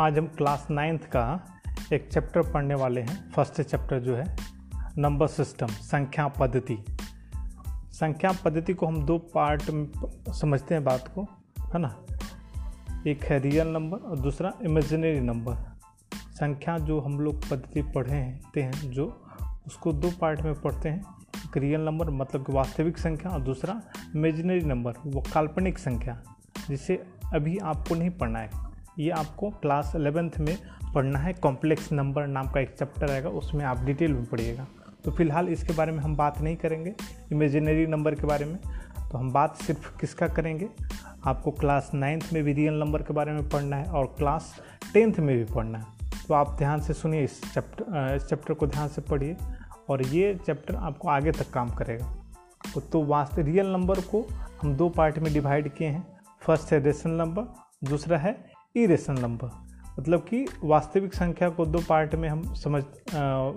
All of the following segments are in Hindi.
आज हम क्लास नाइन्थ का एक चैप्टर पढ़ने वाले हैं। फ़र्स्ट चैप्टर जो है, नंबर सिस्टम, संख्या पद्धति। संख्या पद्धति को हम दो पार्ट में समझते हैं बात को, है ना? एक है रियल नंबर और दूसरा इमेजिनरी नंबर संख्या जो हम लोग पद्धति पढ़े हैं, जो उसको दो पार्ट में पढ़ते हैं। एक रियल नंबर मतलब कि वास्तविक संख्या और दूसरा इमेजिनरी नंबर वो काल्पनिक संख्या, जिसे अभी आपको नहीं पढ़ना है। ये आपको क्लास एलेवेंथ में पढ़ना है। कॉम्प्लेक्स नंबर नाम का एक चैप्टर आएगा, उसमें आप डिटेल में पढ़िएगा। तो फ़िलहाल इसके बारे में हम बात नहीं करेंगे, इमेजिनरी नंबर के बारे में। तो हम बात सिर्फ़ किसका करेंगे? आपको क्लास नाइन्थ में भी रियल नंबर के बारे में पढ़ना है और क्लास टेंथ में भी पढ़ना है। तो आप ध्यान से सुनिए इस चैप्टर इस चैप्टर को ध्यान से पढ़िए और ये चैप्टर आपको आगे तक काम करेगा। तो वास्तव रियल नंबर को हम दो पार्ट में डिवाइड किए हैं। फ़र्स्ट है रेशनल नंबर दूसरा है इरेशनल नंबर मतलब कि वास्तविक संख्या को दो पार्ट में हम समझ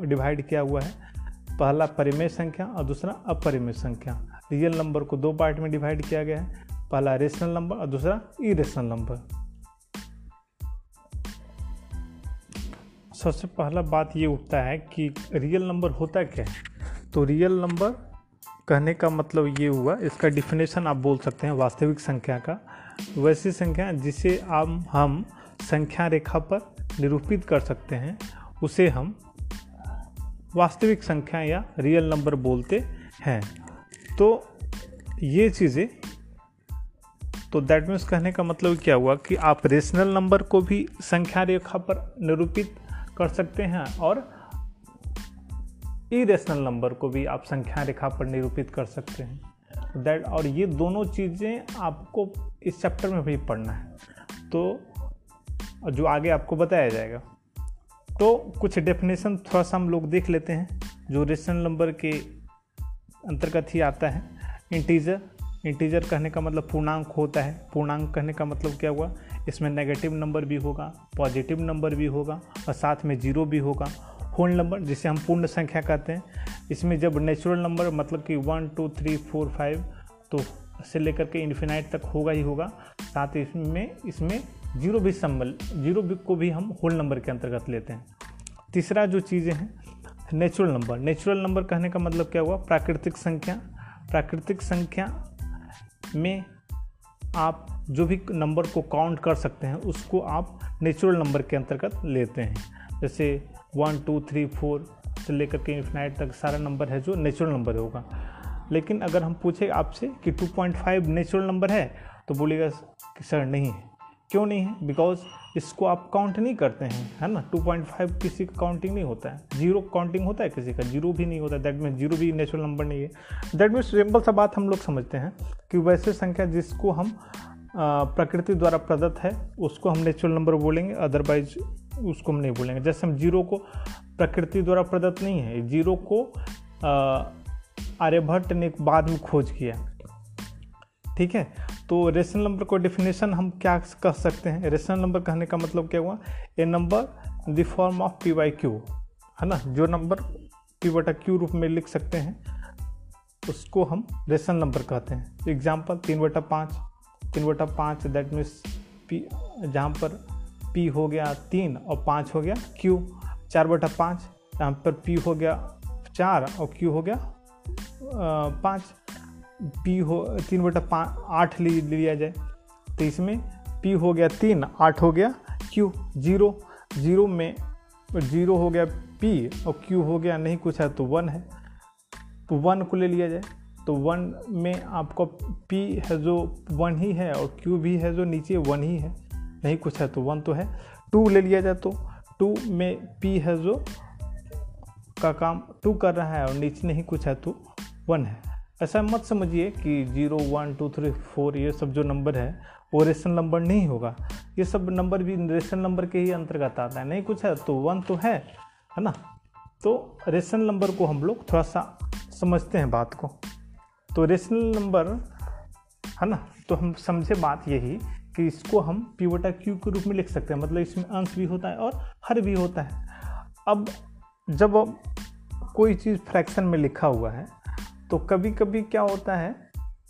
डिवाइड किया हुआ है। पहला परिमेय संख्या और दूसरा अपरिमेय संख्या। रियल नंबर को दो पार्ट में डिवाइड किया गया है। पहला रेशनल नंबर और दूसरा इरेशनल नंबर सबसे पहला बात ये उठता है कि रियल नंबर होता क्या है? तो रियल नंबर कहने का मतलब ये हुआ, इसका डिफिनेशन आप बोल सकते हैं वास्तविक संख्या का। वैसी संख्या जिसे हम हम संख्या रेखा पर निरूपित कर सकते हैं, उसे हम वास्तविक संख्या या रियल नंबर बोलते हैं। तो ये चीज़ें तो दैट मीन्स कहने का मतलब क्या हुआ कि आप रेशनल नंबर को भी संख्या रेखा पर निरूपित कर सकते हैं और इरेशनल नंबर को भी आप संख्या रेखा पर निरूपित कर सकते हैं। दैट और ये दोनों चीज़ें आपको इस चैप्टर में भी पढ़ना है। तो जो आगे आपको बताया जाएगा। तो कुछ डेफिनेशन थोड़ा सा हम लोग देख लेते हैं, जो रेशनल नंबर के अंतर्गत ही आता है। इंटीजर इंटीजर कहने का मतलब पूर्णांक होता है। पूर्णांक कहने का मतलब क्या हुआ? इसमें नेगेटिव नंबर भी होगा पॉजिटिव नंबर भी होगा, और साथ में ज़ीरो भी होगा। होल नंबर जिसे हम पूर्ण संख्या कहते हैं इसमें जब नेचुरल नंबर मतलब कि one two three four five तो से लेकर के इन्फिनाइट तक होगा ही होगा। साथ ही इसमें इसमें ज़ीरो भी सम्मल ज़ीरो भी को भी हम होल नंबर के अंतर्गत लेते हैं। तीसरा जो चीज़ें हैं नेचुरल नंबर नेचुरल नंबर कहने का मतलब क्या हुआ? प्राकृतिक संख्या। प्राकृतिक संख्या में आप जो भी नंबर को काउंट कर सकते हैं, उसको आप नेचुरल नंबर के अंतर्गत लेते हैं। जैसे वन टू थ्री फोर से लेकर के इन्फिनाइट तक सारा नंबर है जो नेचुरल नंबर होगा। लेकिन अगर हम पूछे आपसे कि 2.5 नेचुरल नंबर है तो बोलेगा कि सर नहीं है। क्यों नहीं है? बिकॉज़ इसको आप काउंट नहीं करते हैं, है ना? 2.5 किसी का काउंटिंग नहीं होता है। ज़ीरो काउंटिंग होता है किसी का ज़ीरो भी नहीं होता। दैट मीन ज़ीरो भी नेचुरल नंबर नहीं है। दैट मीन्स सिंपल सा बात हम लोग समझते हैं कि वैसे संख्या जिसको हम प्रकृति द्वारा प्रदत्त है, उसको हम नेचुरल नंबर बोलेंगे अदरवाइज़ उसको हम नहीं बोलेंगे जैसे हम ज़ीरो को प्रकृति द्वारा प्रदत्त नहीं है, ज़ीरो को आर्यभट्ट ने बाद में खोज किया। ठीक है? तो रेशनल नंबर को डेफिनेशन हम क्या कह सकते हैं? रेशनल नंबर कहने का मतलब क्या हुआ? A number the form of P Y Q है ना? जो नंबर पी बटा क्यू रूप में लिख सकते हैं, उसको हम रेशनल नंबर कहते हैं। एग्ज़ाम्पल तीन बटा पाँच। तीन बटा पाँच दैट मीन्स पी जहाँ पर पी हो गया तीन और पाँच हो गया क्यू। चार बटा पाँच, यहाँ पर पी हो गया चार और क्यू हो गया पाँच। पी हो, तीन बटा पाँच आठ ले लिया जाए। तो इसमें पी हो गया तीन, आठ हो गया क्यू, ज़ीरो। ज़ीरो में ज़ीरो हो गया पी और क्यू हो गया नहीं, कुछ है तो वन है। तो वन को ले लिया जाए। तो वन में आपको पी है जो वन ही है और क्यू भी है जो नीचे वन ही है। नहीं कुछ है तो वन तो है। टू ले लिया जाए तो टू में पी है जो का काम टू कर रहा है और नीचे नहीं कुछ है तो वन है। ऐसा मत समझिए कि zero, one, two, three, four, ये सब जो नंबर है, वो रेशनल नंबर नहीं होगा। ये सब नंबर भी रेशनल नंबर के ही अंतर्गत आता है। नहीं कुछ है तो वन तो है है ना? तो रेशनल नंबर को हम लोग थोड़ा सा समझते हैं बात को। तो रेशनल नंबर, है ना? तो हम समझे बात यही कि इसको हम पी बटा क्यू के रूप में लिख सकते हैं। मतलब इसमें अंश भी होता है और हर भी होता है। अब जब कोई चीज़ फ्रैक्शन में लिखा हुआ है तो कभी कभी क्या होता है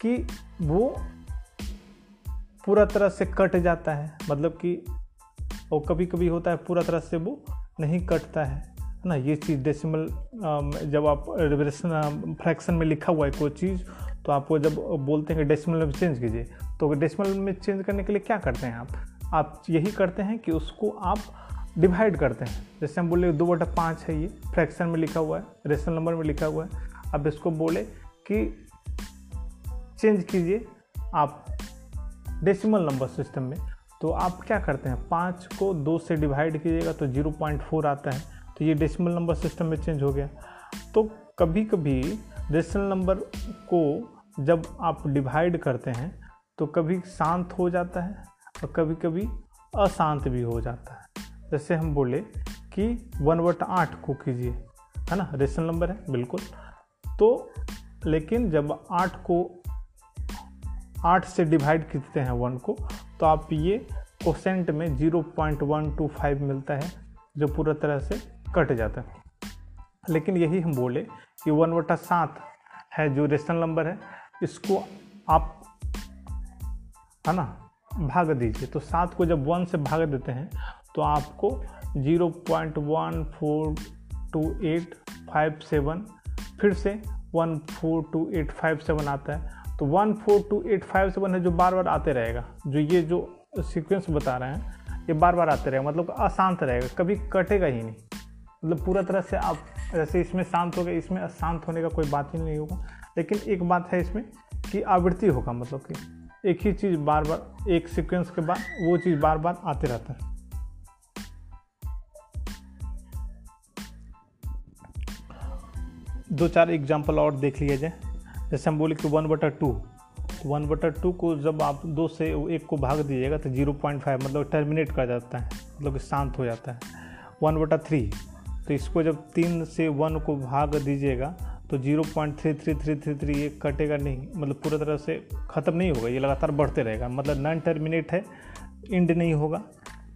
कि वो पूरा तरह से कट जाता है। मतलब कि और कभी कभी होता है पूरा तरह से वो नहीं कटता है। ना? ये चीज़ डेसिमल जब आप फ्रैक्शन में लिखा हुआ है कोई चीज़ तो आपको जब बोलते हैं कि डेसिमल में चेंज कीजिए तो डेसिमल में चेंज करने के लिए क्या करते हैं आप? आप यही करते हैं कि उसको आप डिवाइड करते हैं। जैसे हम बोले दो बटा पाँच है ये फ्रैक्शन में लिखा हुआ है रेशनल नंबर में लिखा हुआ है। अब इसको बोले कि चेंज कीजिए आप डेसिमल नंबर सिस्टम में। तो आप क्या करते हैं? पाँच को दो से डिवाइड कीजिएगा तो ज़ीरो पॉइंट फोर आता है। तो ये डेसिमल नंबर सिस्टम में चेंज हो गया। तो कभी कभी डेसिमल नंबर को जब आप डिवाइड करते हैं तो कभी शांत हो जाता है और कभी कभी अशांत भी हो जाता है। जैसे हम बोले कि वन वट आठ को कीजिए, है ना? रेशनल नंबर है, बिल्कुल। तो लेकिन जब आठ को, आठ से डिवाइड खींचते हैं वन को तो आप ये कोसेंट में zero point one two five मिलता है, जो पूरा तरह से कट जाता है। लेकिन यही हम बोले कि वन वटा सात है जो रेशनल नंबर है, इसको आप, है ना, भाग दीजिए। तो सात को जब वन से भाग देते हैं तो आपको zero point one four two eight five seven, फिर से one four two eight five seven आता है। तो one four two eight five seven है जो बार बार आते रहेगा, जो ये जो सीक्वेंस बता रहे हैं, ये बार बार आते रहेगा मतलब अशांत रहेगा, कभी कटेगा ही नहीं। मतलब पूरा तरह से आप जैसे इसमें शांत हो गया, इसमें अशांत होने का कोई बात ही नहीं होगा। लेकिन एक बात है इसमें कि आवृत्ति होगा मतलब कि एक ही चीज़ बार बार एक सीक्वेंस के बाद वो चीज़ बार बार आते रहता है। दो चार एग्ज़ाम्पल और देख लिया जाए। जैसे हम बोले कि वन बटर टू वन बटर टू को जब आप दो से एक को भाग दीजिएगा तो ज़ीरो पॉइंट फाइव मतलब टर्मिनेट कर जाता है मतलब कि शांत हो जाता है। वन बटा थ्री तो इसको जब तीन से वन को भाग दीजिएगा तो zero point three three three three three ये कटेगा नहीं मतलब पूरा तरह से ख़त्म नहीं होगा, ये लगातार बढ़ते रहेगा। मतलब नॉन टर्मिनेट है इंड नहीं होगा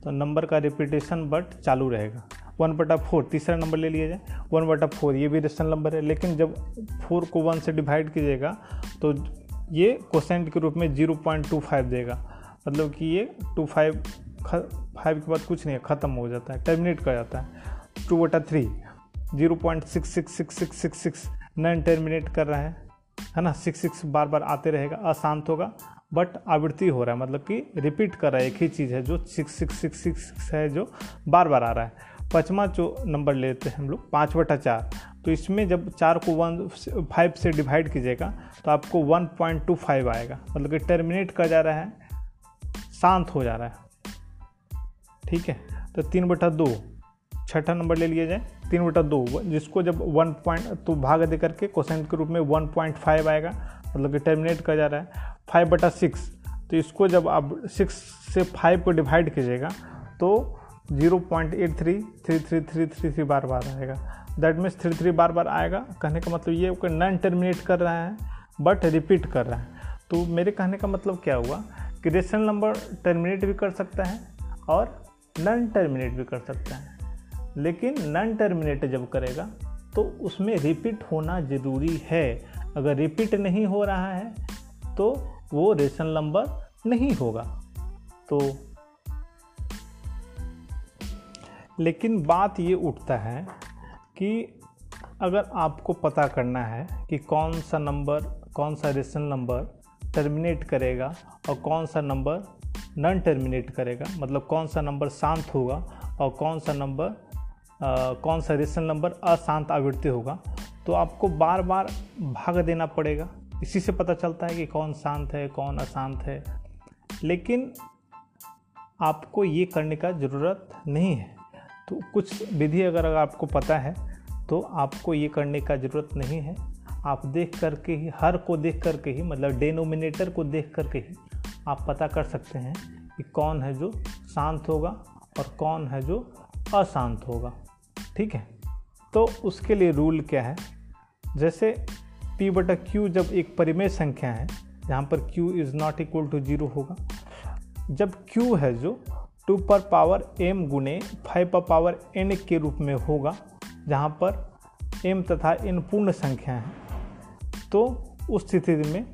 तो नंबर का रिपीटेशन बट चालू रहेगा। वन बटा फोर, तीसरा नंबर ले लिया जाए, वन बटा फोर, ये भी रेशनल नंबर है, लेकिन जब फोर को वन से डिवाइड कीजिएगा तो ये क्वेश्चन के रूप में ज़ीरो पॉइंट टू फाइव देगा। मतलब कि ये टू फाइव फाइव के बाद कुछ नहीं है, ख़त्म हो जाता है, टर्मिनेट कर जाता है। टू बटा three, zero point six six six six six six non terminate कर रहा है है ना? सिक्स सिक्स बार बार आते रहेगा, अशांत होगा, बट आवृत्ति हो रहा है मतलब कि रिपीट कर रहा है, एक ही चीज़ है जो six six six six six है, जो बार बार आ रहा है। पचमा जो नंबर लेते हैं हम लोग, पाँच बटा चार तो इसमें जब चार को वन फाइव से डिवाइड कीजिएगा तो आपको वन पॉइंट टू फाइव आएगा मतलब कि टर्मिनेट कर जा रहा है, शांत हो जा रहा है। ठीक है? तो तीन बटा दो छठा नंबर ले लिया जाए, तीन बटा दो जिसको जब वन पॉइंट तो भाग दे करके क्वेश्चन के रूप में वन पॉइंट फाइव आएगा मतलब कि टर्मिनेट कर जा रहा है, फाइव बटा सिक्स तो इसको जब आप सिक्स से फाइव को डिवाइड कीजिएगा तो zero point eight three three three three three three बार बार आएगा। दैट मीन्स थ्री थ्री बार बार आएगा, कहने का मतलब ये नन टर्मिनेट कर रहा है बट रिपीट कर रहा है। तो मेरे कहने का मतलब क्या हुआ कि रेशनल नंबर टर्मिनेट भी कर सकता है और नन टर्मिनेट भी कर सकता है। लेकिन नन टर्मिनेट जब करेगा तो उसमें रिपीट होना ज़रूरी है। अगर रिपीट नहीं हो रहा है तो वो रेशन नंबर नहीं होगा। तो लेकिन बात ये उठता है कि अगर आपको पता करना है कि कौन सा नंबर, कौन सा रेशन नंबर टर्मिनेट करेगा और कौन सा नंबर नन टर्मिनेट करेगा मतलब कौन सा नंबर शांत होगा और कौन सा नंबर कौन सा रेशन नंबर अशांत आवृत्ति होगा? तो आपको बार बार भाग देना पड़ेगा। इसी से पता चलता है कि कौन शांत है, कौन अशांत है। लेकिन आपको ये करने का ज़रूरत नहीं है। तो कुछ विधि अगर आपको पता है तो आपको ये करने का ज़रूरत नहीं है। आप देख करके ही, हर को देख करके ही मतलब डेनोमिनेटर को देख करके ही आप पता कर सकते हैं कि कौन है जो शांत होगा और कौन है जो अशांत होगा। ठीक है? तो उसके लिए रूल क्या है? जैसे p बटा क्यू जब एक परिमेय संख्या है, जहाँ पर q is not equal to zero होगा, जब q है जो टू पर पावर m गुने फाइव पर पावर n के रूप में होगा, जहाँ पर m तथा n पूर्ण संख्या है तो उस स्थिति में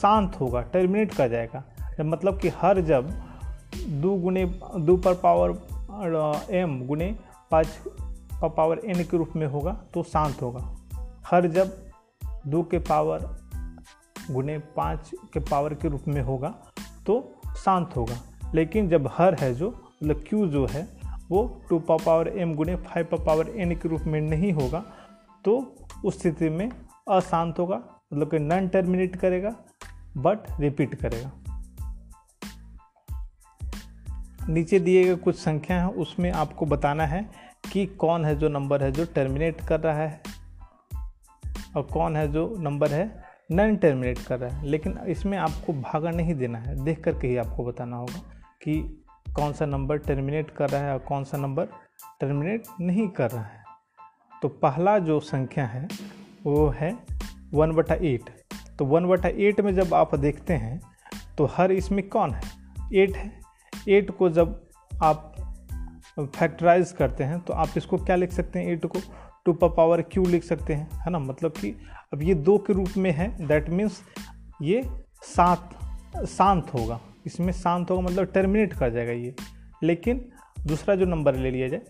शांत होगा टर्मिनेट कर जाएगा। जब मतलब कि हर जब दो गुने, दो पर पावर एम गुने पाँच पर पावर एन के रूप में होगा तो शांत होगा। हर जब दो के पावर गुने पाँच के पावर के रूप में होगा तो शांत होगा। लेकिन जब हर है जो मतलब क्यू जो है, वो टू पा पावर एम गुने फाइव पा पावर एन के रूप में नहीं होगा तो उस स्थिति में अशांत होगा मतलब कि नॉन टर्मिनेट करेगा बट रिपीट करेगा। नीचे दिए गए कुछ संख्या हैं, उसमें आपको बताना है कि कौन है जो नंबर है जो टर्मिनेट कर रहा है और कौन है जो नंबर है नन टर्मिनेट कर रहा है। लेकिन इसमें आपको भागा नहीं देना है। देख करके ही आपको बताना होगा कि कौन सा नंबर टर्मिनेट कर रहा है और कौन सा नंबर टर्मिनेट नहीं कर रहा है। तो पहला जो संख्या है, वो है वन बटा एट। तो वन बटा एट में जब आप देखते हैं तो हर इसमें कौन है? एट है। एट को जब आप फैक्टराइज करते हैं तो आप इसको क्या लिख सकते हैं? एट को टू पावर क्यू लिख सकते हैं, है ना? मतलब कि अब ये दो के रूप में है दैट मीन्स ये सात, शांत होगा। इसमें शांत होगा मतलब टर्मिनेट कर जाएगा ये। लेकिन दूसरा जो नंबर ले लिया जाए,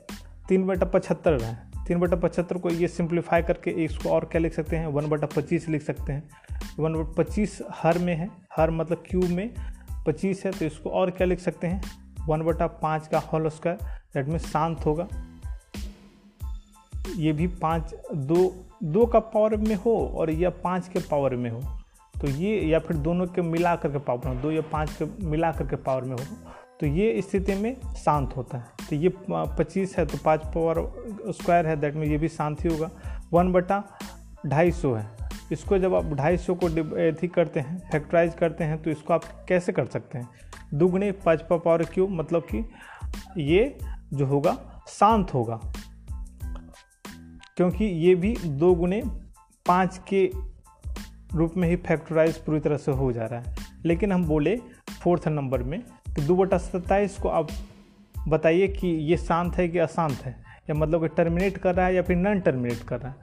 तीन बटा पचहत्तर है। तीन बटा पचहत्तर को ये सिंप्लीफाई करके इसको और क्या लिख सकते हैं? वन बटा पच्चीस लिख सकते हैं। वन बटा पच्चीस हर में है, हर मतलब क्यूब में पच्चीस है तो इसको और क्या लिख सकते हैं? वन बटा पाँच का होल स्क्वायर दैट मीन शांत होगा। ये भी पाँच, दो दो का पावर में हो और या पाँच के पावर में हो। तो ये या फिर दोनों के मिला करके पावर में दो या पाँच के मिला करके पावर में हो तो ये स्थिति में शांत होता है। तो ये पच्चीस है तो पाँच पावर स्क्वायर है दैट में ये भी शांत ही होगा। वन बटा ढाई सौ है। इसको जब आप ढाई सौ को अथी करते हैं फैक्टराइज करते हैं तो इसको आप कैसे कर सकते हैं? दुगने पाँच पावर क्यों मतलब कि ये जो होगा, शांत होगा। क्योंकि ये भी दो गुने पाँच के रूप में ही फैक्टराइज पूरी तरह से हो जा रहा है। लेकिन हम बोले फोर्थ नंबर में कि दो बटा सत्ताईस को आप बताइए कि ये शांत है कि अशांत है? या मतलब कि टर्मिनेट कर रहा है या फिर नॉन टर्मिनेट कर रहा है?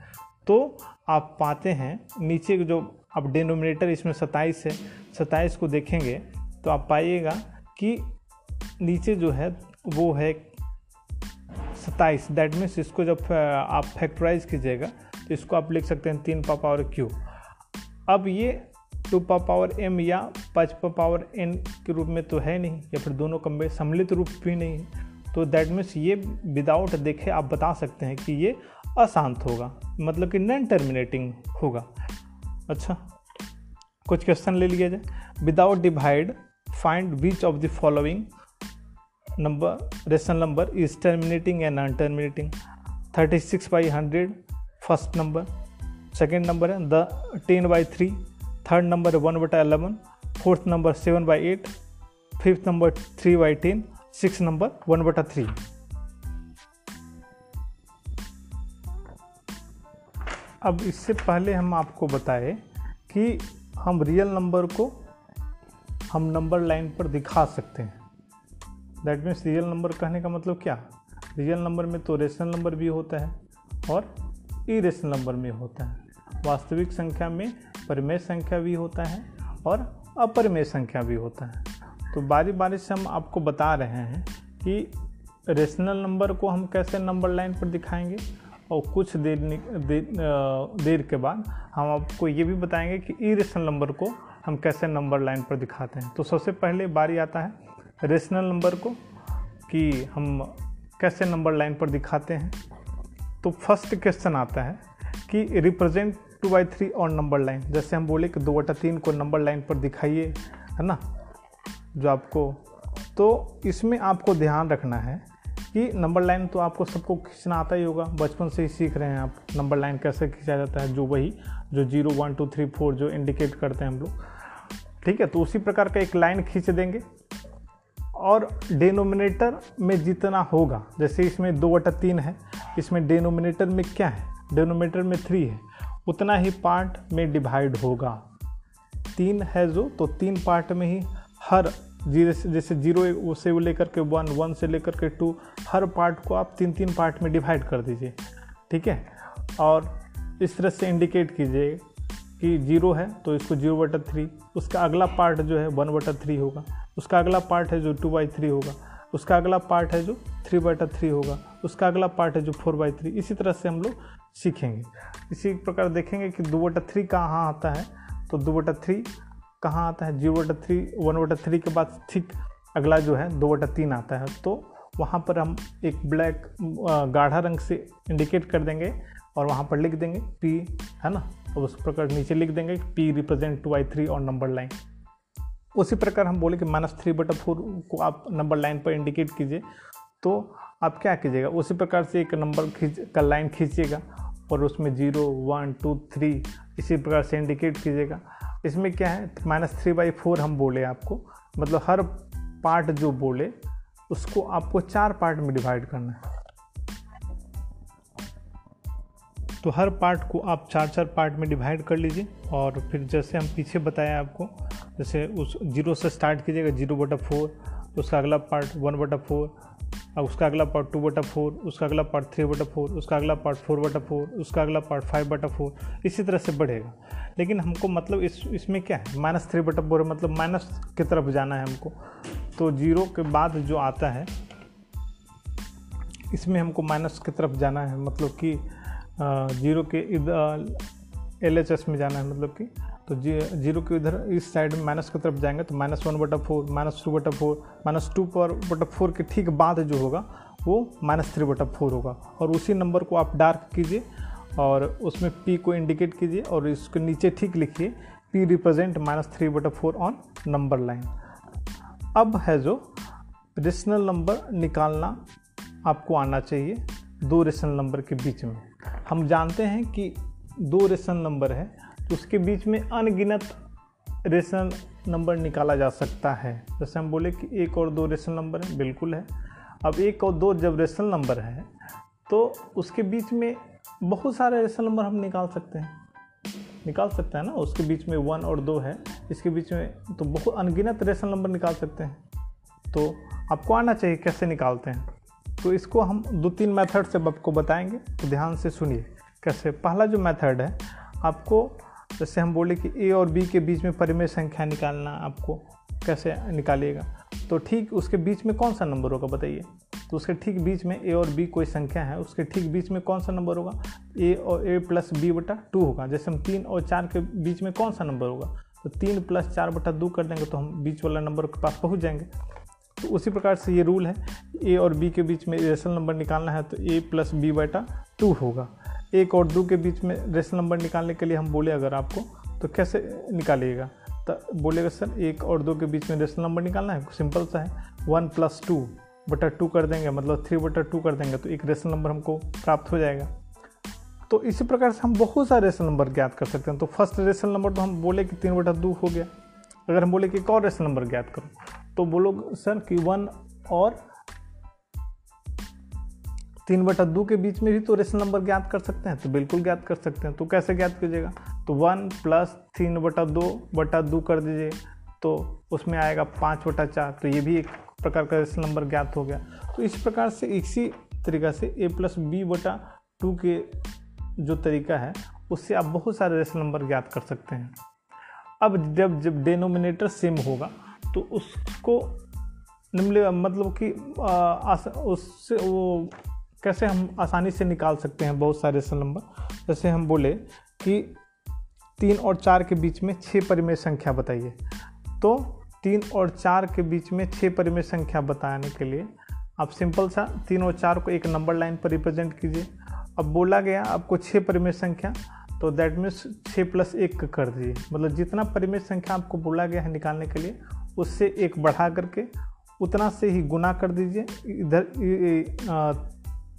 तो आप पाते हैं, नीचे जो अब डेनोमिनेटर इसमें सत्ताईस है, सत्ताईस को देखेंगे तो आप पाइएगा कि नीचे जो है वो है सत्ताईस। दैट मीन्स इसको जब आप फैक्टराइज कीजिएगा तो इसको आप लिख सकते हैं तीन पा पावर क्यू अब ये टू पा पावर एम या पाँच पा पावर एन के रूप में तो है नहीं, या फिर दोनों का सम्मिलित रूप भी नहीं है। तो दैट मीन्स ये विदाउट देखे आप बता सकते हैं कि ये अशांत होगा मतलब कि नॉन टर्मिनेटिंग होगा। अच्छा कुछ क्वेश्चन ले लिया जाए। Without divide find which of the following number ration number is terminating and non terminating thirty six by hundred first number second number है the ten by three third number one बटा eleven fourth number seven by eight fifth number three by ten six number one बटा थ्री अब इससे पहले हम आपको बताए कि हम रियल नंबर को हम नंबर लाइन पर दिखा सकते हैं। दैट मीन्स रियल नंबर कहने का मतलब क्या? रियल नंबर में तो रेशनल नंबर भी होता है और इरेशनल नंबर में होता है। वास्तविक संख्या में परिमेय संख्या भी होता है और अपरिमेय संख्या भी होता है। तो बारी बारी से हम आपको बता रहे हैं कि रेशनल नंबर को हम कैसे नंबर लाइन पर दिखाएँगे और कुछ देर देर, देर के बाद हम आपको ये भी बताएँगे कि इरेशनल नंबर को हम कैसे नंबर लाइन पर दिखाते हैं। तो सबसे पहले बारी आता है रेशनल नंबर को कि हम कैसे नंबर लाइन पर दिखाते हैं। तो फ़र्स्ट क्वेश्चन आता है कि रिप्रेजेंट टू बाई थ्री और नंबर लाइन जैसे हम बोले कि दो बटा तीन को नंबर लाइन पर दिखाइए, है ना? जो आपको तो इसमें आपको ध्यान रखना है कि नंबर लाइन तो आपको सबको खींचना आता ही होगा। बचपन से ही सीख रहे हैं आप नंबर लाइन कैसे खींचा जाता है, जो वही, जो zero one two three four जो इंडिकेट करते हैं हम लोग। ठीक है तो उसी प्रकार का एक लाइन खींच देंगे। और डेनोमिनेटर में जितना होगा, जैसे इसमें दो बटा तीन है, इसमें डेनोमिनेटर में क्या है? डेनोमिनेटर में थ्री है। उतना ही पार्ट में डिवाइड होगा। तीन है जो तो तीन पार्ट में ही हर ज़ीरो से जैसे ज़ीरो से लेकर के वन वन से लेकर के टू हर पार्ट को आप तीन तीन पार्ट में डिवाइड कर दीजिए। ठीक है? और इस तरह से इंडिकेट कीजिए कि ज़ीरो है तो इसको ज़ीरो बटा थ्री उसका अगला पार्ट जो है वन बटा थ्री होगा। उसका अगला पार्ट है जो टू बाई थ्री होगा। उसका अगला पार्ट है जो थ्री बटा थ्री होगा। उसका अगला पार्ट है जो फोर बाई थ्री। इसी तरह से हम लोग सीखेंगे। इसी प्रकार देखेंगे कि दो बटा थ्री कहाँ आता है? तो दो बटा थ्री कहाँ आता है? ज़ीरो बटा थ्री, वन बटा थ्री के बाद ठीक अगला जो है, दो बटा तीन आता है। तो वहाँ पर हम एक ब्लैक गाढ़ा रंग से इंडिकेट कर देंगे और वहाँ पर लिख देंगे पी है ना? और उस प्रकार नीचे लिख देंगे P represent two by three और नंबर लाइन उसी प्रकार हम बोले कि माइनस थ्री बटा फोर को आप नंबर लाइन पर इंडिकेट कीजिए। तो आप क्या कीजिएगा? उसी प्रकार से एक नंबर खींच, का लाइन खींचिएगा और उसमें ज़ीरो वन टू थ्री इसी प्रकार से इंडिकेट कीजिएगा। इसमें क्या है? माइनस थ्री बाई फोर हम बोले आपको। मतलब हर पार्ट जो बोले, उसको आपको चार पार्ट में डिवाइड करना है। तो हर पार्ट को आप चार चार पार्ट में डिवाइड कर लीजिए और फिर जैसे हम पीछे बताया आपको, जैसे उस ज़ीरो से स्टार्ट कीजिएगा ज़ीरो बटा फोर उसका अगला पार्ट वन बटा फोर और उसका अगला पार्ट टू बटा फोर उसका अगला पार्ट थ्री बटा फोर उसका अगला पार्ट फोर बटा फोर उसका अगला पार्ट फाइव बटा फोर इसी तरह से बढ़ेगा। लेकिन हमको मतलब इस, इसमें क्या है? माइनस थ्री बटा फोर मतलब माइनस की तरफ़ जाना है हमको। तो ज़ीरो के बाद जो आता है, इसमें हमको माइनस की तरफ़ जाना है मतलब कि ज़ीरो के इधर एल एच एस में जाना है मतलब कि तो जी, ज़ीरो के इधर इस साइड में माइनस की तरफ़ जाएँगे तो माइनस वन बटा फोर माइनस टू बटा फोर माइनस टू पर बटा फोर के ठीक बाद जो होगा, वो माइनस थ्री बटा फोर होगा। और उसी नंबर को आप डार्क कीजिए और उसमें पी को इंडिकेट कीजिए और इसके नीचे ठीक लिखिए पी रिप्रेजेंट माइनस थ्री बटा फोर ऑन नंबर लाइन अब है जो रेशनल नंबर निकालना आपको आना चाहिए, दो रेशनल नंबर के बीच में। हम जानते हैं कि दो रेशन नंबर है तो उसके बीच में अनगिनत रेशन नंबर निकाला जा सकता है। जैसे हम बोले कि एक और दो रेशन नंबर है, बिल्कुल है। अब एक और दो जब रेशन नंबर है तो उसके बीच में बहुत सारे रेशन नंबर हम निकाल सकते हैं। निकाल सकते हैं ना? उसके बीच में वन और दो है, इसके बीच में तो बहुत अनगिनत रेशन नंबर निकाल सकते हैं। तो आपको आना चाहिए कैसे निकालते हैं? तो इसको हम दो तीन मेथड से आपको बताएँगे तो ध्यान से सुनिए। कैसे? पहला जो मेथड है, आपको जैसे हम बोले कि ए और बी के बीच में परिमेय संख्या निकालना आपको। कैसे निकालिएगा? तो ठीक उसके बीच में कौन सा नंबर होगा बताइए। तो उसके ठीक बीच में ए और बी कोई संख्या है, उसके ठीक बीच में कौन सा नंबर होगा? ए और ए प्लस बी बटा टू होगा। जैसे हम तीन और चार के बीच में कौन सा नंबर होगा? तो तीन प्लस चार बटा दो कर देंगे तो हम बीच वाला नंबर के पास पहुँच जाएँगे। तो उसी प्रकार से ये रूल है। ए और बी के बीच में रेशनल नंबर निकालना है तो ए प्लस बी बटा टू होगा। एक और दो के बीच में रेशनल नंबर निकालने के लिए हम बोले, अगर आपको तो कैसे निकालिएगा? तो बोलेगा, सर, एक और दो के बीच में रेशनल नंबर निकालना है सिंपल सा है। वन प्लस टू बटा टू कर देंगे मतलब थ्री बटा टू कर देंगे तो एक रेशनल नंबर हमको प्राप्त हो जाएगा। तो इसी प्रकार से हम बहुत सारे रेशनल नंबर ज्ञात कर सकते हैं। तो फ़र्स्ट रेशनल नंबर तो हम बोले कि तीन बटा दो हो गया। अगर हम बोले कि एक और रेशनल नंबर ज्ञात करो तो बोलो सर कि वन और तीन बटा दो के बीच में भी तो रेशनल नंबर ज्ञात कर सकते हैं तो बिल्कुल ज्ञात कर सकते हैं। तो कैसे ज्ञात कीजिएगा? तो वन प्लस तीन बटा दो बटा दो कर दीजिए तो उसमें आएगा पाँच बटा चार तो ये भी एक प्रकार का रेशनल नंबर ज्ञात हो गया। तो इस प्रकार से इसी तरीका से ए प्लस बी बटा टू के जो तरीका है, उससे आप बहुत सारे रेशनल नंबर ज्ञात कर सकते हैं। अब जब जब डेनोमिनेटर सेम होगा तो उसको निम्न मतलब कि उससे वो कैसे हम आसानी से निकाल सकते हैं बहुत सारे रेशनल नंबर जैसे हम बोले कि तीन और चार के बीच में छः परिमेय संख्या बताइए। तो तीन और चार के बीच में छः परिमेय संख्या बताने के लिए आप सिंपल सा तीन और चार को एक नंबर लाइन पर रिप्रेजेंट कीजिए। अब बोला गया आपको छः परिमेय संख्या तो दैट मीन्स छः प्लस एक कर दीजिए। मतलब जितना परिमेय संख्या आपको बोला गया है निकालने के लिए उससे एक बढ़ा करके उतना से ही गुना कर दीजिए इधर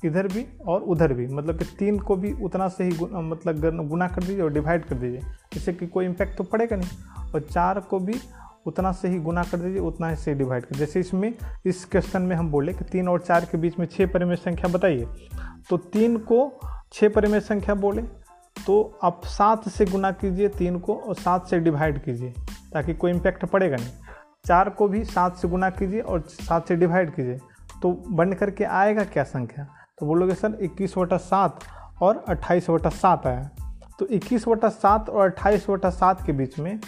इधर भी और उधर भी। मतलब कि तीन को भी उतना से ही गुना, मतलब गुना कर दीजिए और डिवाइड कर दीजिए। इससे कि कोई इम्पैक्ट तो पड़ेगा नहीं। और चार को भी उतना से ही गुना कर दीजिए उतना ही से डिवाइड कर जैसे इसमें इस क्वेश्चन में हम बोले कि तीन और चार के बीच में छः परिमेय संख्या बताइए। तो तीन को छः परिमेय संख्या बोले तो आप सात से गुना कीजिए तीन को और सात से डिवाइड कीजिए ताकि कोई इम्पैक्ट पड़ेगा नहीं। चार को भी सात से गुना कीजिए और सात से डिवाइड कीजिए तो बन करके आएगा क्या संख्या तो बोलोगे सर इक्कीस वटा सात और अट्ठाईस वटा सात आया तो इक्कीस वटा सात और अट्ठाईस बटा सात के बीच में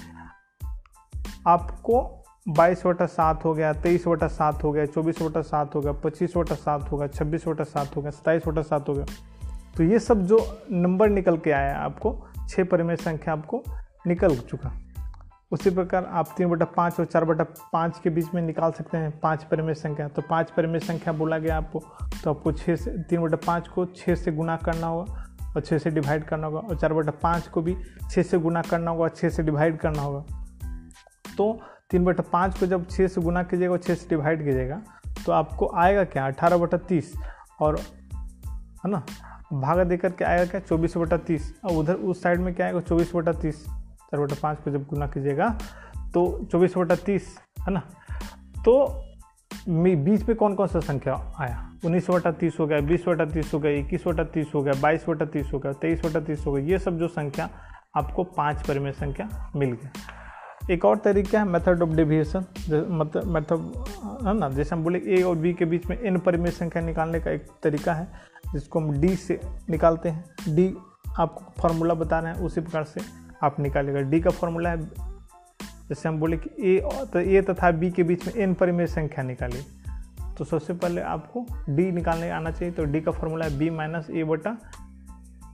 आपको बाईस वटा सात हो गया तेईस वटा सात हो गया चौबीस बटा सात हो गया पच्चीस बटा सात हो गया छब्बीस बटा सात हो गया सत्ताईस वटा सात हो गया तो ये सब जो नंबर निकल के आया आपको छः परिमेय संख्या आपको निकल चुका उसी प्रकार आप तीन बटा पाँच और चार बटा पाँच के बीच में निकाल सकते हैं पाँच परिमेय संख्या। तो पाँच परिमेय संख्या बोला गया आपको तो आपको छः से, तीन बटा पाँच को छः से गुना करना होगा और छः से डिवाइड करना होगा और चार बटा पाँच को भी छः से गुना करना होगा और छः से डिवाइड करना होगा। तो तीन बटा पाँच को जब छः से गुना कीजिएगा और छः से डिवाइड कीजिएगा तो आपको आएगा क्या? अठारह बटा तीस और, है ना? भागा देकर के आएगा क्या? चौबीस बटा तीस। और उधर उस साइड में क्या आएगा? चौबीस बटा तीस। चार बटा पाँच को जब गुना कीजिएगा तो चौबीस बटा तीस, है ना? तो बीच में कौन कौन सा संख्या आया? उन्नीस बटा तीस हो गया, बीस बटा तीस हो गया, इक्कीस बटा तीस हो गया, बाईस बटा तीस हो गया, तेईस बटा तीस हो गया, ये सब जो संख्या आपको पाँच परिमेय संख्या मिल गया। एक और तरीका है मेथड ऑफ़ डिविएशन मतलब मेथड है ना? जैसे हम बोले ए और बी के बीच में इन परिमेय संख्या निकालने का एक तरीका है, जिसको हम डी से निकालते हैं। डी आपको फार्मूला बता रहे हैं, उसी प्रकार से आप निकालेगा डी का फॉर्मूला है, जैसे हम बोले कि ए तो ए तथा बी के बीच में एन परिमेय संख्या निकाली। तो सबसे पहले आपको डी निकालने आना चाहिए तो डी का फॉर्मूला है बी माइनस ए बटा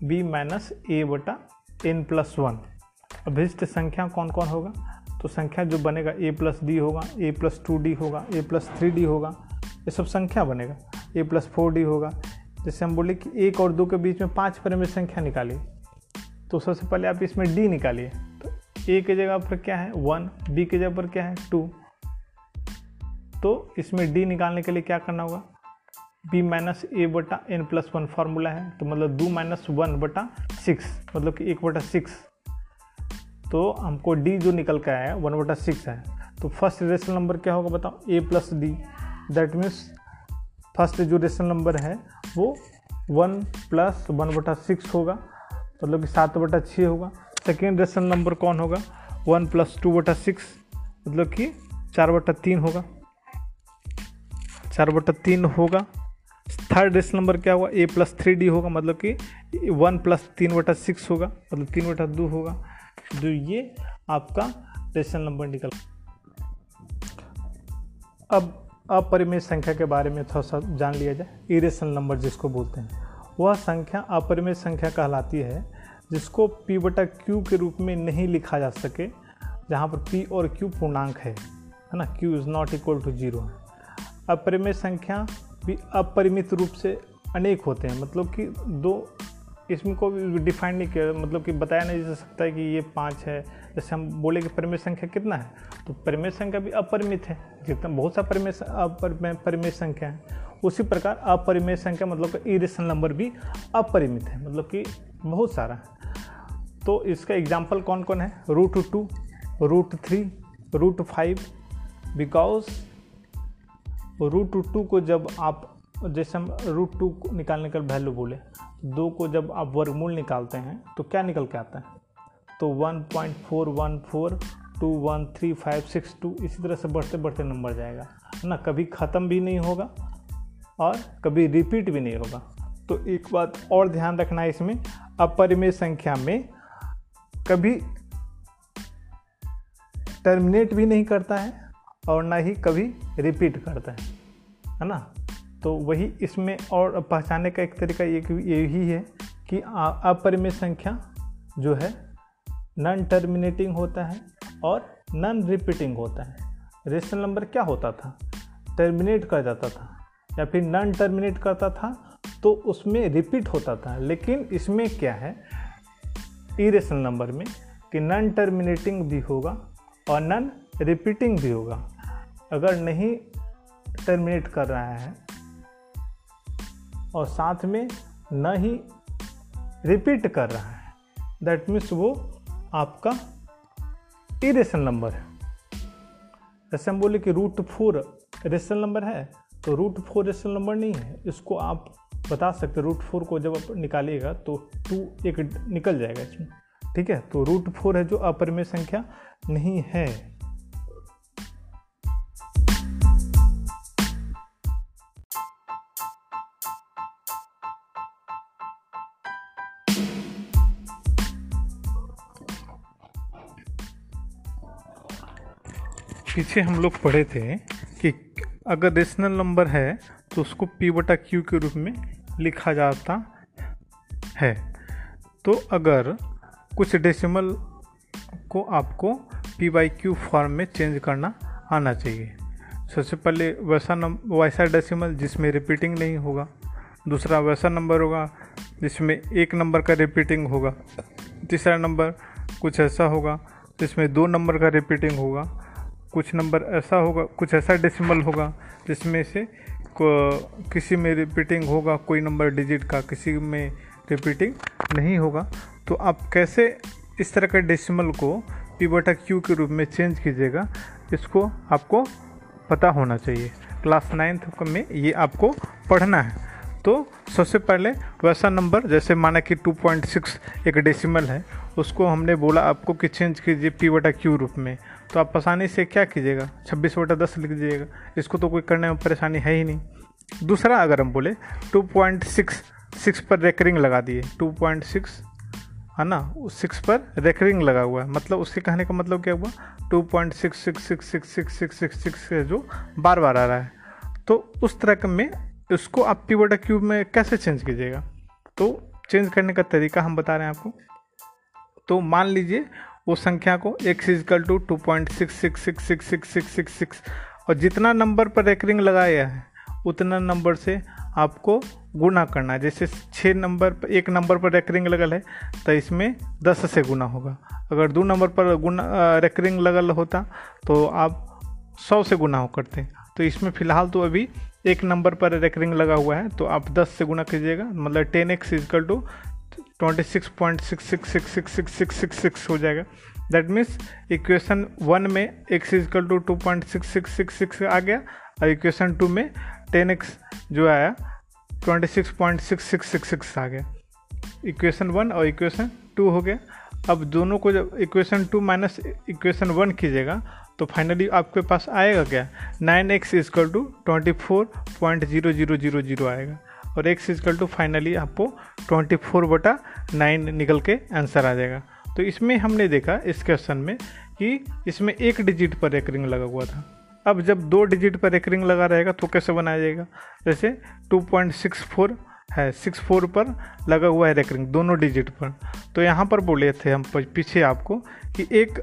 बी माइनस ए बटा एन प्लस वन अभिष्ट संख्या कौन कौन होगा? तो संख्या जो बनेगा ए प्लस डी होगा ए प्लस टू डी होगा ए प्लस थ्री डी होगा, ये सब संख्या बनेगा। ए प्लस फोर डी होगा। जैसे हम बोले कि एक और दो के बीच में पाँच परिमेय संख्या निकाली तो सबसे पहले आप इसमें डी निकालिए। तो ए के जगह पर क्या है? वन बी के जगह पर क्या है? टू तो इसमें डी निकालने के लिए क्या करना होगा? बी माइनस ए बटा एन प्लस वन फार्मूला है। तो मतलब दो माइनस वन बटा सिक्स मतलब कि एक बटा सिक्स तो हमको डी जो निकल के आया है वन बटा सिक्स है। तो फ़र्स्ट रेशनल नंबर क्या होगा बताओ? A plus D that means first जो रेशनल नंबर है, वो वन प्लस वन बटा सिक्स होगा। मतलब कि सात बटा छः होगा। सेकेंड रेशनल नंबर कौन होगा? वन प्लस टू बटा सिक्स मतलब कि चार बटा तीन होगा। चार बटा तीन होगा। थर्ड रेशनल नंबर क्या होगा? ए प्लस थ्री डी होगा मतलब कि वन प्लस तीन बटा सिक्स होगा मतलब तीन बटा दो होगा। जो ये आपका रेशनल नंबर निकल। अब अपरिमेय संख्या के बारे में थोड़ा सा जान लिया जाए। इरेशनल नंबर जिसको बोलते हैं। वह संख्या अपरिमेय संख्या कहलाती है जिसको पी बटा क्यू के रूप में नहीं लिखा जा सके, जहाँ पर पी और क्यू पूर्णांक है है ना? Q is not equal to zero अपरिमेय संख्या भी अपरिमित रूप से अनेक होते हैं। मतलब कि दो, इसमें को भी डिफाइन नहीं किया मतलब कि बताया नहीं जा सकता है कि ये पाँच है। जैसे हम बोले कि परिमेय संख्या कितना है तो परिमेय संख्या भी अपरिमित है। जितना, बहुत सा परिमेय परिमेय संख्या है। उसी प्रकार अपरिमेय संख्या मतलब इरेशनल नंबर भी अपरिमित है मतलब कि बहुत सारा है। तो इसका एग्ज़ाम्पल कौन कौन है? Root two root three root five because root two को जब आप, जैसे हम रूट टू निकालने का वैल्यू बोले, दो को जब आप वर्गमूल निकालते हैं तो क्या निकल के आता है? तो one point four one four two one three five six two इसी तरह से बढ़ते बढ़ते नंबर जाएगा। ना, कभी ख़त्म भी नहीं होगा और कभी रिपीट भी नहीं होगा। तो एक बात और ध्यान रखना है इसमें, अपरिमेय संख्या में कभी टर्मिनेट भी नहीं करता है और ना ही कभी रिपीट करता है है ना? तो वही इसमें और पहचानने का एक तरीका एक यही है कि अपरिमेय संख्या जो है नन टर्मिनेटिंग होता है और नन रिपीटिंग होता है। रेशनल नंबर क्या होता था? टर्मिनेट कर जाता था। या फिर नन टर्मिनेट करता था तो उसमें रिपीट होता था। लेकिन इसमें क्या है? इरेशनल नंबर में कि नन टर्मिनेटिंग भी होगा और नन रिपीटिंग भी होगा। अगर नहीं टर्मिनेट कर रहा है और साथ में न ही रिपीट कर रहा है दैट मीन्स वो आपका इरेशनल नंबर है। जैसे हम बोले कि रूट फोर रेशनल नंबर है? तो रूट फोर रेशनल नंबर नहीं है। इसको आप बता सकते रूट फोर को जब आप निकालिएगा तो टू एक निकल जाएगा इसमें। ठीक है? तो रूट फोर है जो अपरिमेय संख्या नहीं है। पीछे हम लोग पढ़े थे कि अगर रेशनल नंबर है तो उसको पी बटा क्यू के रूप में लिखा जाता है। तो अगर कुछ डेसिमल को आपको पी बाई क्यू फॉर्म में चेंज करना आना चाहिए। सबसे पहले वैसा नम वैसा डेसिमल जिसमें रिपीटिंग नहीं होगा, दूसरा वैसा नंबर होगा जिसमें एक नंबर का रिपीटिंग होगा, तीसरा नंबर कुछ ऐसा होगा जिसमें दो नंबर का रिपीटिंग होगा कुछ नंबर ऐसा होगा, कुछ ऐसा डेसिमल होगा, जिसमें से किसी में रिपीटिंग होगा, कोई नंबर डिजिट का, किसी में रिपीटिंग नहीं होगा। तो आप कैसे इस तरह के डेसिमल को पी बटा क्यू के रूप में चेंज कीजिएगा, इसको आपको पता होना चाहिए। क्लास नाइन्थ में ये आपको पढ़ना है। तो सबसे पहले वैसा नंबर जैसे माना कि 2.6 एक डेसिमल है, उसको हमने बोला आपको कि चेंज कीजिए पी बटा क्यू रूप में। तो आप आसानी से क्या कीजिएगा? छब्बीस बटा दस लिख दीजिएगा। इसको तो कोई करने में परेशानी है ही नहीं। दूसरा अगर हम बोले 2.6 सिक्स सिक्स पर रेकरिंग लगा दिए। 2.6 है ना? उस सिक्स पर रेकरिंग लगा हुआ है। मतलब उसके कहने का मतलब क्या हुआ? 2.666666666 जो बार बार आ रहा है। तो उस तरह में इसको आप पी बटा क्यूब में कैसे चेंज कीजिएगा? तो चेंज करने का तरीका हम बता रहे हैं आपको। तो मान लीजिए वो संख्या को X equal to two point six six six six six six six six और जितना नंबर पर रेकरिंग लगाया है, उतना नंबर से आपको गुना करना है। जैसे छः नंबर पर, एक नंबर पर रेकरिंग लगल है तो इसमें दस से गुना होगा। अगर दो नंबर पर गुना रेकरिंग लगल होता तो आप सौ से गुना हो करते। तो इसमें फ़िलहाल तो अभी एक नंबर पर रेकरिंग लगा हुआ है तो आप 10 से गुना कीजिएगा मतलब ten X equal to twenty six point six six six six six six six six हो जाएगा दैट मीन्स इक्वेशन वन में X equal to two point six six six six आ गया और इक्वेशन टू में टेन एक्स जो आया twenty six point six six six six आ गया इक्वेशन वन और इक्वेशन टू हो गया अब दोनों को जब equation two minus equation one कीजिएगा तो फाइनली आपके पास आएगा क्या nine X equal to twenty four point zero zero zero zero आएगा और एक्स इजकल टू फाइनली आपको ट्वेंटी फोर बटा नाइन निकल के आंसर आ जाएगा। तो इसमें हमने देखा इस क्वेश्चन में कि इसमें एक डिजिट पर एक रिंग लगा हुआ था। अब जब दो डिजिट पर एक रिंग लगा रहेगा तो कैसे बनाया जाएगा? जैसे टू पॉइंट सिक्स फोर है सिक्स फोर पर लगा हुआ है रेकरिंग दोनों डिजिट पर। तो यहाँ पर बोले थे हम पीछे आपको कि एक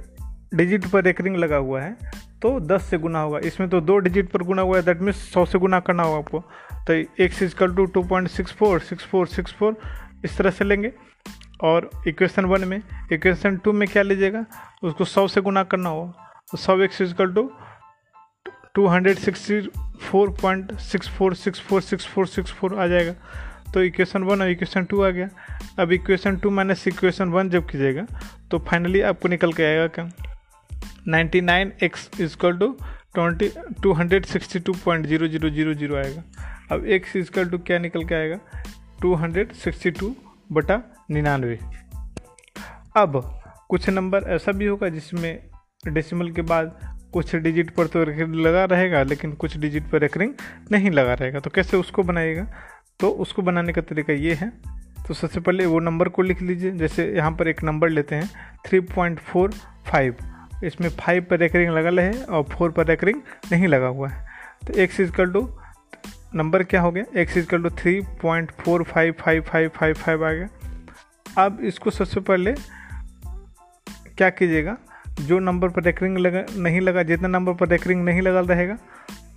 डिजिट पर रेकरिंग लगा हुआ है तो 10 से गुना होगा। इसमें तो दो डिजिट पर गुना हुआ है दैट मीन्स सौ से गुना करना होगा आपको। तो X equal to two point six four six four six four इस तरह से लेंगे। और इक्वेशन वन में इक्वेशन टू में क्या लीजिएगा? उसको सौ से गुना करना होगा। तो सौ X equal to two hundred sixty four point six four six four six four six four आ जाएगा। तो इक्वेशन वन और इक्वेशन टू आ गया। अब equation two minus equation one जब कीजिएगा तो फाइनली आपको निकल के आएगा क्या? Ninety nine X equal to twenty two hundred sixty two point zero zero zero zero आएगा। अब एक्स इजकल टू क्या निकल के आएगा? टू हंड्रेड सिक्सटी टू बटा निन्यानवे। अब कुछ नंबर ऐसा भी होगा जिसमें डेसिमल के बाद कुछ डिजिट पर तो रेकरिंग लगा रहेगा, लेकिन कुछ डिजिट पर रेकरिंग नहीं लगा रहेगा। तो कैसे उसको बनाएगा? तो उसको बनाने का तरीका ये है। तो सबसे पहले वो नंबर को लिख लीजिए। जैसे यहाँ पर एक नंबर लेते हैं थ्री पॉइंट फोर फाइव इसमें फाइव पर रेकरिंग लगा है और फोर पर रेकरिंग नहीं लगा हुआ है। तो एक्स इजकल टू नंबर क्या हो गया? X equal to three point four five five five five five आ गया। अब इसको सबसे पहले क्या कीजिएगा? जो नंबर पर रेकरिंग लगा, नहीं लगा, जितना नंबर पर रेकरिंग नहीं लगा रहेगा,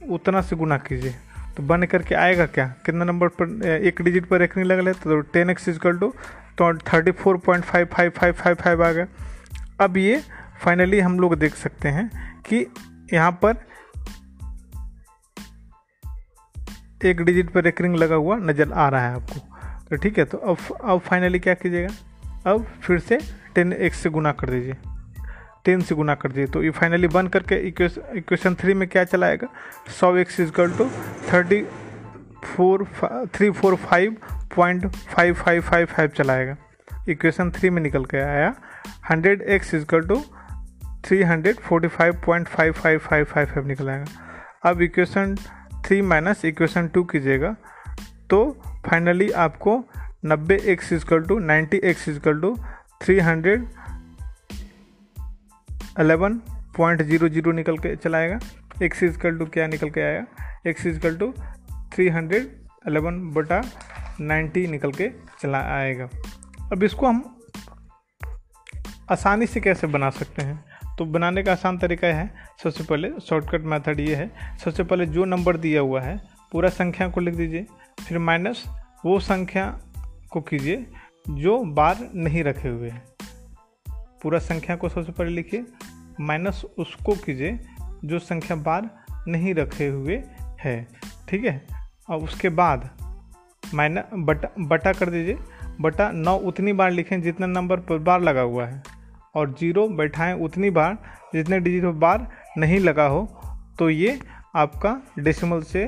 उतना से गुना कीजिए। तो बन करके आएगा क्या? कितना नंबर पर एक डिजिट पर रेकरिंग लगा है तो टेन एक्स इजकल टू तो thirty four point five five five five five आ गया। अब ये फाइनली हम लोग देख सकते हैं कि यहाँ पर एक डिजिट पर रेकरिंग लगा हुआ नज़र आ रहा है आपको। तो ठीक है तो अब अब फाइनली क्या कीजिएगा? अब फिर से टेन एक्स से गुना कर दीजिए। टेन से गुना कर दीजिए। तो ये फाइनली बन करके इक्वेशन थ्री में क्या चलाएगा? सौ X equal to thirty four three four five point five five five five चलाएगा। इक्वेशन थ्री में निकल के आया। Hundred X equal to three hundred forty five point five five five five five निकल आएगा। अब equation three minus equation two कीजिएगा तो फाइनली आपको नब्बे X equal to ninety X equal to three hundred eleven point zero zero निकल के चलाएगा। एक्स इजकल टू क्या निकल के आएगा X equal to three hundred eleven बटा नाइन्टी निकल के चला आएगा। अब इसको हम आसानी से कैसे बना सकते हैं? तो बनाने का आसान तरीका है, सबसे पहले शॉर्टकट मेथड ये है। सबसे पहले जो नंबर दिया हुआ है, पूरा संख्या को लिख दीजिए, फिर माइनस वो संख्या को कीजिए, जो बार नहीं रखे हुए हैं। पूरा संख्या को सबसे पहले लिखिए माइनस उसको कीजिए, जो संख्या बार नहीं रखे हुए है। ठीक है? और उसके बाद माइनस बटा बटा कर दीजिए। बटा नौ उतनी बार लिखें जितना नंबर पर बार लगा हुआ है। और ज़ीरो बैठाएँ उतनी बार जितने डिजिट पर बार नहीं लगा हो तो ये आपका डेसिमल से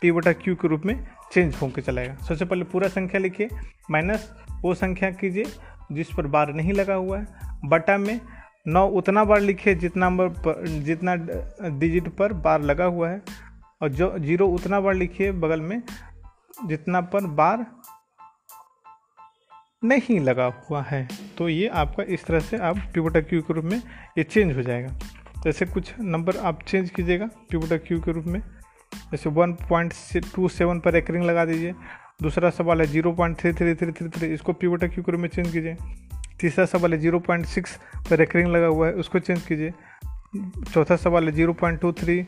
पी बटा क्यू के रूप में चेंज होकर चलाएगा सबसे पहले पूरा संख्या लिखिए माइनस वो संख्या कीजिए जिस पर बार नहीं लगा हुआ है। बटा में नौ उतना बार लिखिए जितना नंबर पर, जितना डिजिट पर बार लगा हुआ है। और जो, ज़ीरो उतना बार लिखिए बगल में जितना पर बार नहीं लगा हुआ है तो ये आपका इस तरह से आप पिवटा क्यू के रूप में ये चेंज हो जाएगा। जैसे कुछ नंबर आप चेंज कीजिएगा पिवटा क्यू के रूप में। जैसे वन पॉइंट टू सेवन पर एक रिंग लगा दीजिए। दूसरा सवाल है zero point three three three three three इसको पिवटा क्यू के रूप में चेंज कीजिए। तीसरा सवाल है ज़ीरो पॉइंट सिक्स पर एक रिंग लगा हुआ है, उसको चेंज कीजिए। चौथा सवाल है zero point two three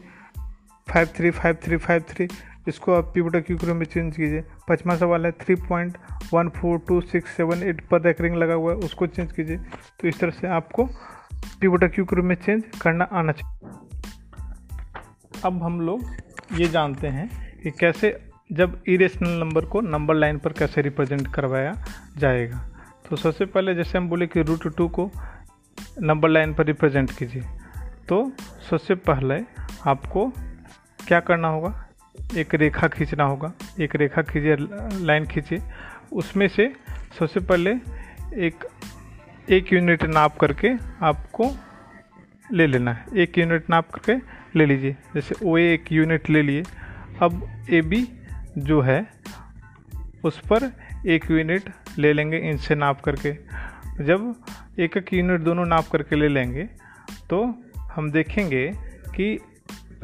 five three five three five three इसको आप पिवटा क्यू क्रम में चेंज कीजिए। पचमा सवाल है three point one four two six seven eight पर रेकरिंग लगा हुआ है, उसको चेंज कीजिए। तो इस तरह से आपको पिवटा क्यू क्रम में चेंज करना आना चाहिए। अब हम लोग ये जानते हैं कि कैसे, जब इरेशनल नंबर को नंबर लाइन पर कैसे रिप्रेजेंट करवाया जाएगा। तो सबसे पहले जैसे हम बोले कि रूट टू को नंबर लाइन पर रिप्रेजेंट कीजिए तो सबसे पहले आपको क्या करना होगा? एक रेखा खींचना होगा, एक रेखा खींचे लाइन खींचे उसमें से सबसे पहले एक एक यूनिट नाप करके आपको ले लेना है। एक यूनिट नाप करके ले लीजिए। जैसे ओए एक यूनिट ले लिए। अब ए बी जो है, उस पर एक यूनिट ले लेंगे इनसे नाप करके। जब एक एक यूनिट दोनों नाप करके ले लेंगे तो हम देखेंगे कि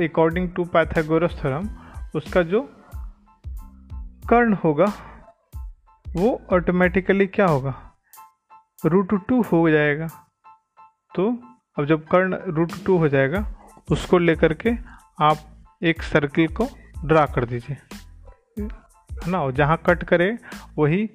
अकॉर्डिंग टू पैथागोरस थ्योरम उसका जो कर्ण होगा, वो ऑटोमेटिकली क्या होगा? रूट टू हो जाएगा। तो अब जब कर्ण रूट टू हो जाएगा, उसको लेकर के आप एक सर्किल को ड्रा कर दीजिए। है ना? जहाँ कट करे, वही,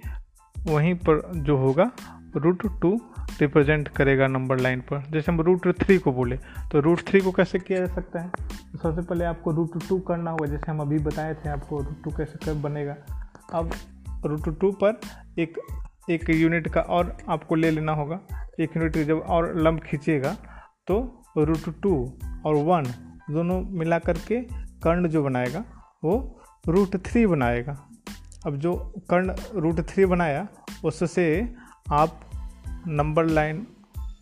वहीं पर जो होगा रूट टू रिप्रेजेंट करेगा नंबर लाइन पर। जैसे हम रूट थ्री को बोले तो रूट थ्री को कैसे किया जा सकता है? तो सबसे पहले आपको रूट टू करना होगा। जैसे हम अभी बताए थे, आपको रूट टू कैसे कब बनेगा। अब रूट टू पर एक एक यूनिट का और आपको ले लेना होगा। एक यूनिट जब और लंब खींचेगा तो रूट टू और वन दोनों मिला करके कर्ण जो बनाएगा, वो रूट थ्री बनाएगा। अब जो कर्ण रूट थ्री बनाया, उससे आप नंबर लाइन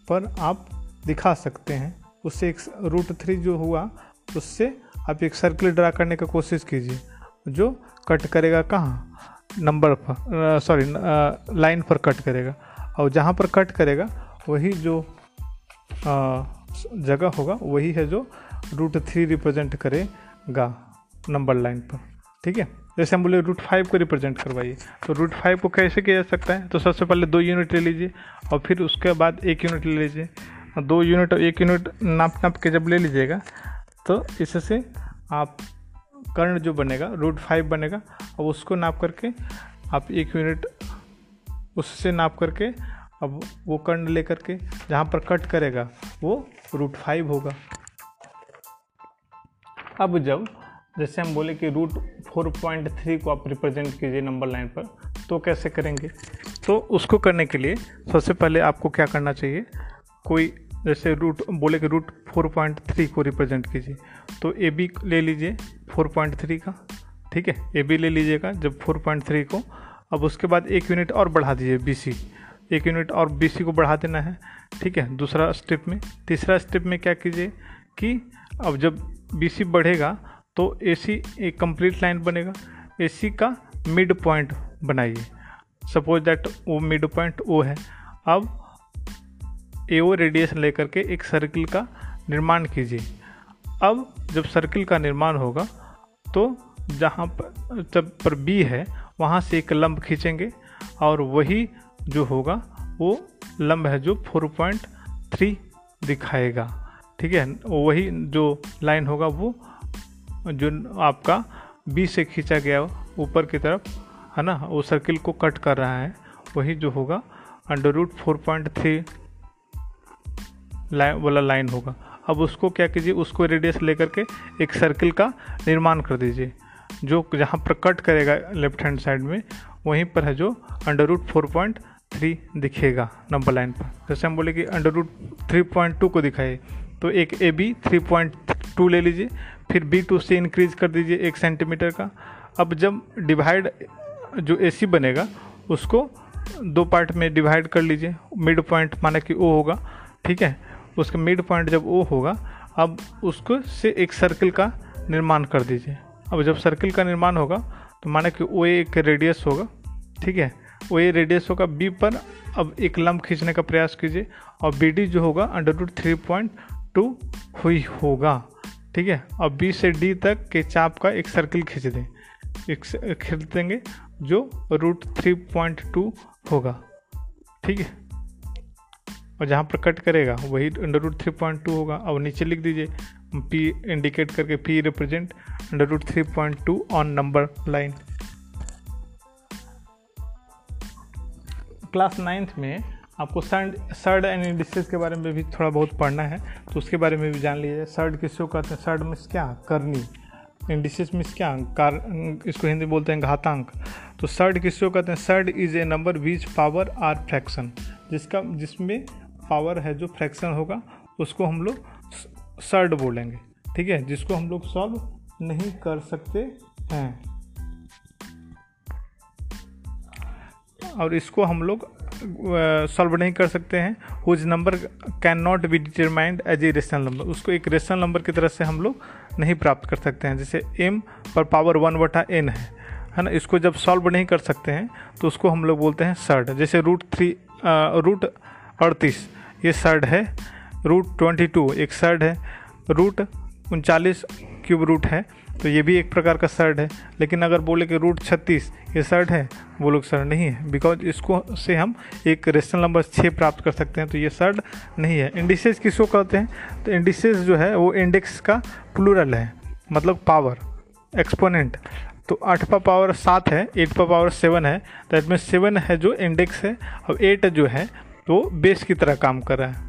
पर आप दिखा सकते हैं। उससे एक रूट थ्री जो हुआ, उससे आप एक सर्किल ड्रा करने का कोशिश कीजिए। जो कट करेगा कहाँ? नंबर पर सॉरी लाइन पर कट करेगा। और जहाँ पर कट करेगा, वही जो जगह होगा, वही है जो रूट थ्री रिप्रेजेंट करेगा नंबर लाइन पर। ठीक है? जैसे हम बोले रूट फाइव को रिप्रेजेंट करवाइए। तो रूट फाइव को कैसे किया जा सकता है? तो सबसे पहले दो यूनिट ले लीजिए और फिर उसके बाद एक यूनिट ले लीजिए। दो यूनिट और एक यूनिट नाप नाप के जब ले लीजिएगा तो इससे आप कर्ण जो बनेगा रूट फाइव बनेगा और उसको नाप करके आप एक यूनिट उससे नाप करके अब वो कर्ण लेकर के जहाँ पर कट करेगा, वो रूट फाइव होगा। अब जब जैसे हम बोले कि रूट फोर पॉइंट थ्री को आप रिप्रेजेंट कीजिए नंबर लाइन पर तो कैसे करेंगे? तो उसको करने के लिए सबसे पहले आपको क्या करना चाहिए? कोई जैसे रूट बोले कि रूट फोर पॉइंट थ्री को रिप्रेजेंट कीजिए तो ए बी ले लीजिए फोर पॉइंट थ्री का, ठीक है? ए बी ले लीजिएगा जब फोर पॉइंट थ्री को। अब उसके बाद एक यूनिट और बढ़ा दीजिए बी सी एक यूनिट और बी सी को बढ़ा देना है, ठीक है? दूसरा स्टेप में। तीसरा स्टेप में क्या कीजिए कि अब जब बी सी बढ़ेगा तो ए सी एक कंप्लीट लाइन बनेगा। ए सी का मिड पॉइंट बनाइए। सपोज़ दैट वो मिड पॉइंट ओ है। अब ए ओ रेडिएशन लेकर के एक सर्किल का निर्माण कीजिए। अब जब सर्किल का निर्माण होगा तो जहाँ पर जब पर बी है, वहाँ से एक लंब खींचेंगे और वही जो होगा, वो लंब है जो 4.3 दिखाएगा। ठीक है? वही जो लाइन होगा, वो जो आपका बी से खींचा गया ऊपर की तरफ़, है ना? वो सर्किल को कट कर रहा है। वही जो होगा under root four point three line वाला लाइन होगा। अब उसको क्या कीजिए, उसको रेडियस लेकर के एक सर्किल का निर्माण कर दीजिए। जो जहाँ पर कट करेगा लेफ़्ट हैंड साइड में, वहीं पर है जो under root four point three दिखेगा नंबर लाइन पर। जैसे हम बोले कि under root three point two को दिखाए तो एक A B three point two ले लीजिए। फिर बी टू से इंक्रीज कर दीजिए एक सेंटीमीटर का। अब जब डिवाइड जो ए सी बनेगा, उसको दो पार्ट में डिवाइड कर लीजिए। मिड पॉइंट माना कि ओ होगा, ठीक है? उसका मिड पॉइंट जब ओ होगा, अब उसको से एक सर्किल का निर्माण कर दीजिए। अब जब सर्किल का निर्माण होगा तो माना कि ओए एक रेडियस होगा, ठीक है? ओ ए रेडियस होगा बी पर, अब एक लंब खींचने का प्रयास कीजिए। और बी डी जो होगा under root three point two हुई होगा। ठीक है? और बी से डी तक के चाप का एक सर्किल खींच दें। एक खींच देंगे, जो रूट थ्री पॉइंट टू होगा। ठीक है? और जहाँ पर कट करेगा, वही under root three point two होगा। और नीचे लिख दीजिए पी इंडिकेट करके P represent under root three point two on number line class ninth में आपको सर्ड सर्ड एंड इंडिसेस के बारे में भी थोड़ा बहुत पढ़ना है तो उसके बारे में भी जान लीजिए। सर्ड किसको कहते हैं? सर्ड मीन्स क्या? करनी। इंडिसेस मीन्स क्या? कार, इसको हिंदी बोलते हैं घातांक। तो सर्ड किसको कहते हैं? Surd is a number which power or fraction जिसका, जिसमें पावर है, जो फ्रैक्शन होगा, उसको हम लोग सर्ड बोलेंगे। ठीक है? जिसको हम लोग सॉल्व नहीं कर सकते हैं। और इसको हम लोग सॉल्व नहीं कर सकते हैं। Whose number can not be determined as a rational number उसको एक रेशनल नंबर की तरह से हम लोग नहीं प्राप्त कर सकते हैं। जैसे एम पर पावर वन बटा एन है। है ना? इसको जब सॉल्व नहीं कर सकते हैं तो उसको हम लोग बोलते हैं सर्ड जैसे रूट थ्री रूट अड़तीस, ये सर्ड है। रूट ट्वेंटी टू एक सर्ड है। रूट उनचालीस क्यूब रूट है। तो ये भी एक प्रकार का सर्ड है। लेकिन अगर बोले कि रूट छत्तीस, ये सर्ड है, वो लोग सर्ड नहीं है। बिकॉज़ इसको से हम एक रेशनल नंबर छः प्राप्त कर सकते हैं तो ये सर्ड नहीं है। इंडिसेस किसको कहते हैं? तो इंडिसेज जो है, वो इंडेक्स का प्लूरल है। मतलब पावर एक्सपोनेंट तो आठ पा पावर सात है एट पा पावर सेवन है। दैट मीन सेवन है जो इंडेक्स है, और एट जो है तो बेस की तरह काम कर रहा है।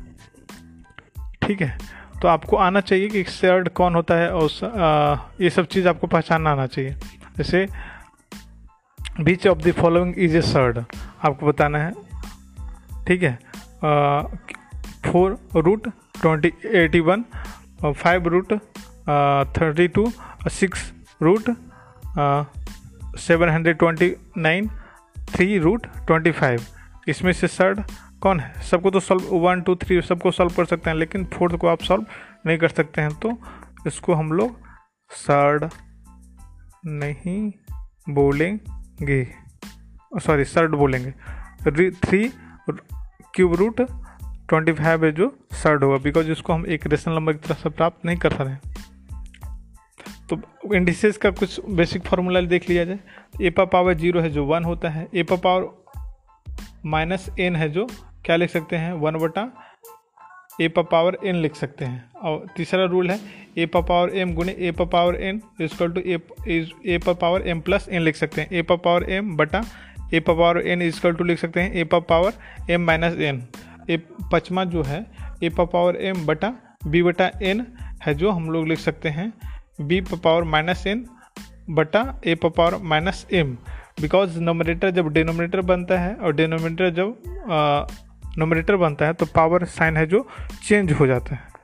ठीक है? तो आपको आना चाहिए कि सर्ड कौन होता है और ये सब चीज़ आपको पहचानना आना चाहिए। जैसे, which of the following is a surd आपको बताना है। ठीक है? Four root twenty eighty one five root thirty two six root seven hundred twenty nine three root twenty five इसमें से सर्ड कौन है? सबको तो सॉल्व वन टू थ्री सबको सॉल्व कर सकते हैं, लेकिन फोर्थ को आप सॉल्व नहीं कर सकते हैं तो इसको हम लोग सर्ड नहीं बोलेंगे। सॉरी सर्ड बोलेंगे। Three cube root twenty five है जो सर्ड होगा बिकॉज़ इसको हम एक रेशनल नंबर की तरफ़ से प्राप्त नहीं कर पा रहे हैं। तो इंडिसेस का कुछ बेसिक फार्मूला देख लिया जाए। ए पा पावर ज़ीरो है जो वन होता है, ए पा पावर माइनस एन है जो क्या लिख सकते हैं वन बटा ए पर पावर एन लिख सकते हैं और तीसरा रूल है ए पर पावर एम गुणे ए पर power N equal to A पर पावर एम प्लस एन लिख सकते हैं ए पर पावर एम बटा ए पर पावर एन इजकल टू लिख सकते हैं ए पर power M minus N A पचमा जो है ए पर पावर एम बटा बी बटा एन है जो हम लोग लिख सकते हैं बी पर पावर माइनस एन बटा ए पर power minus M because nominator जब डिनोमिनेटर बनता है और डिनोमिनेटर जब नोमिनेटर बनता है तो पावर साइन है जो चेंज हो जाता है।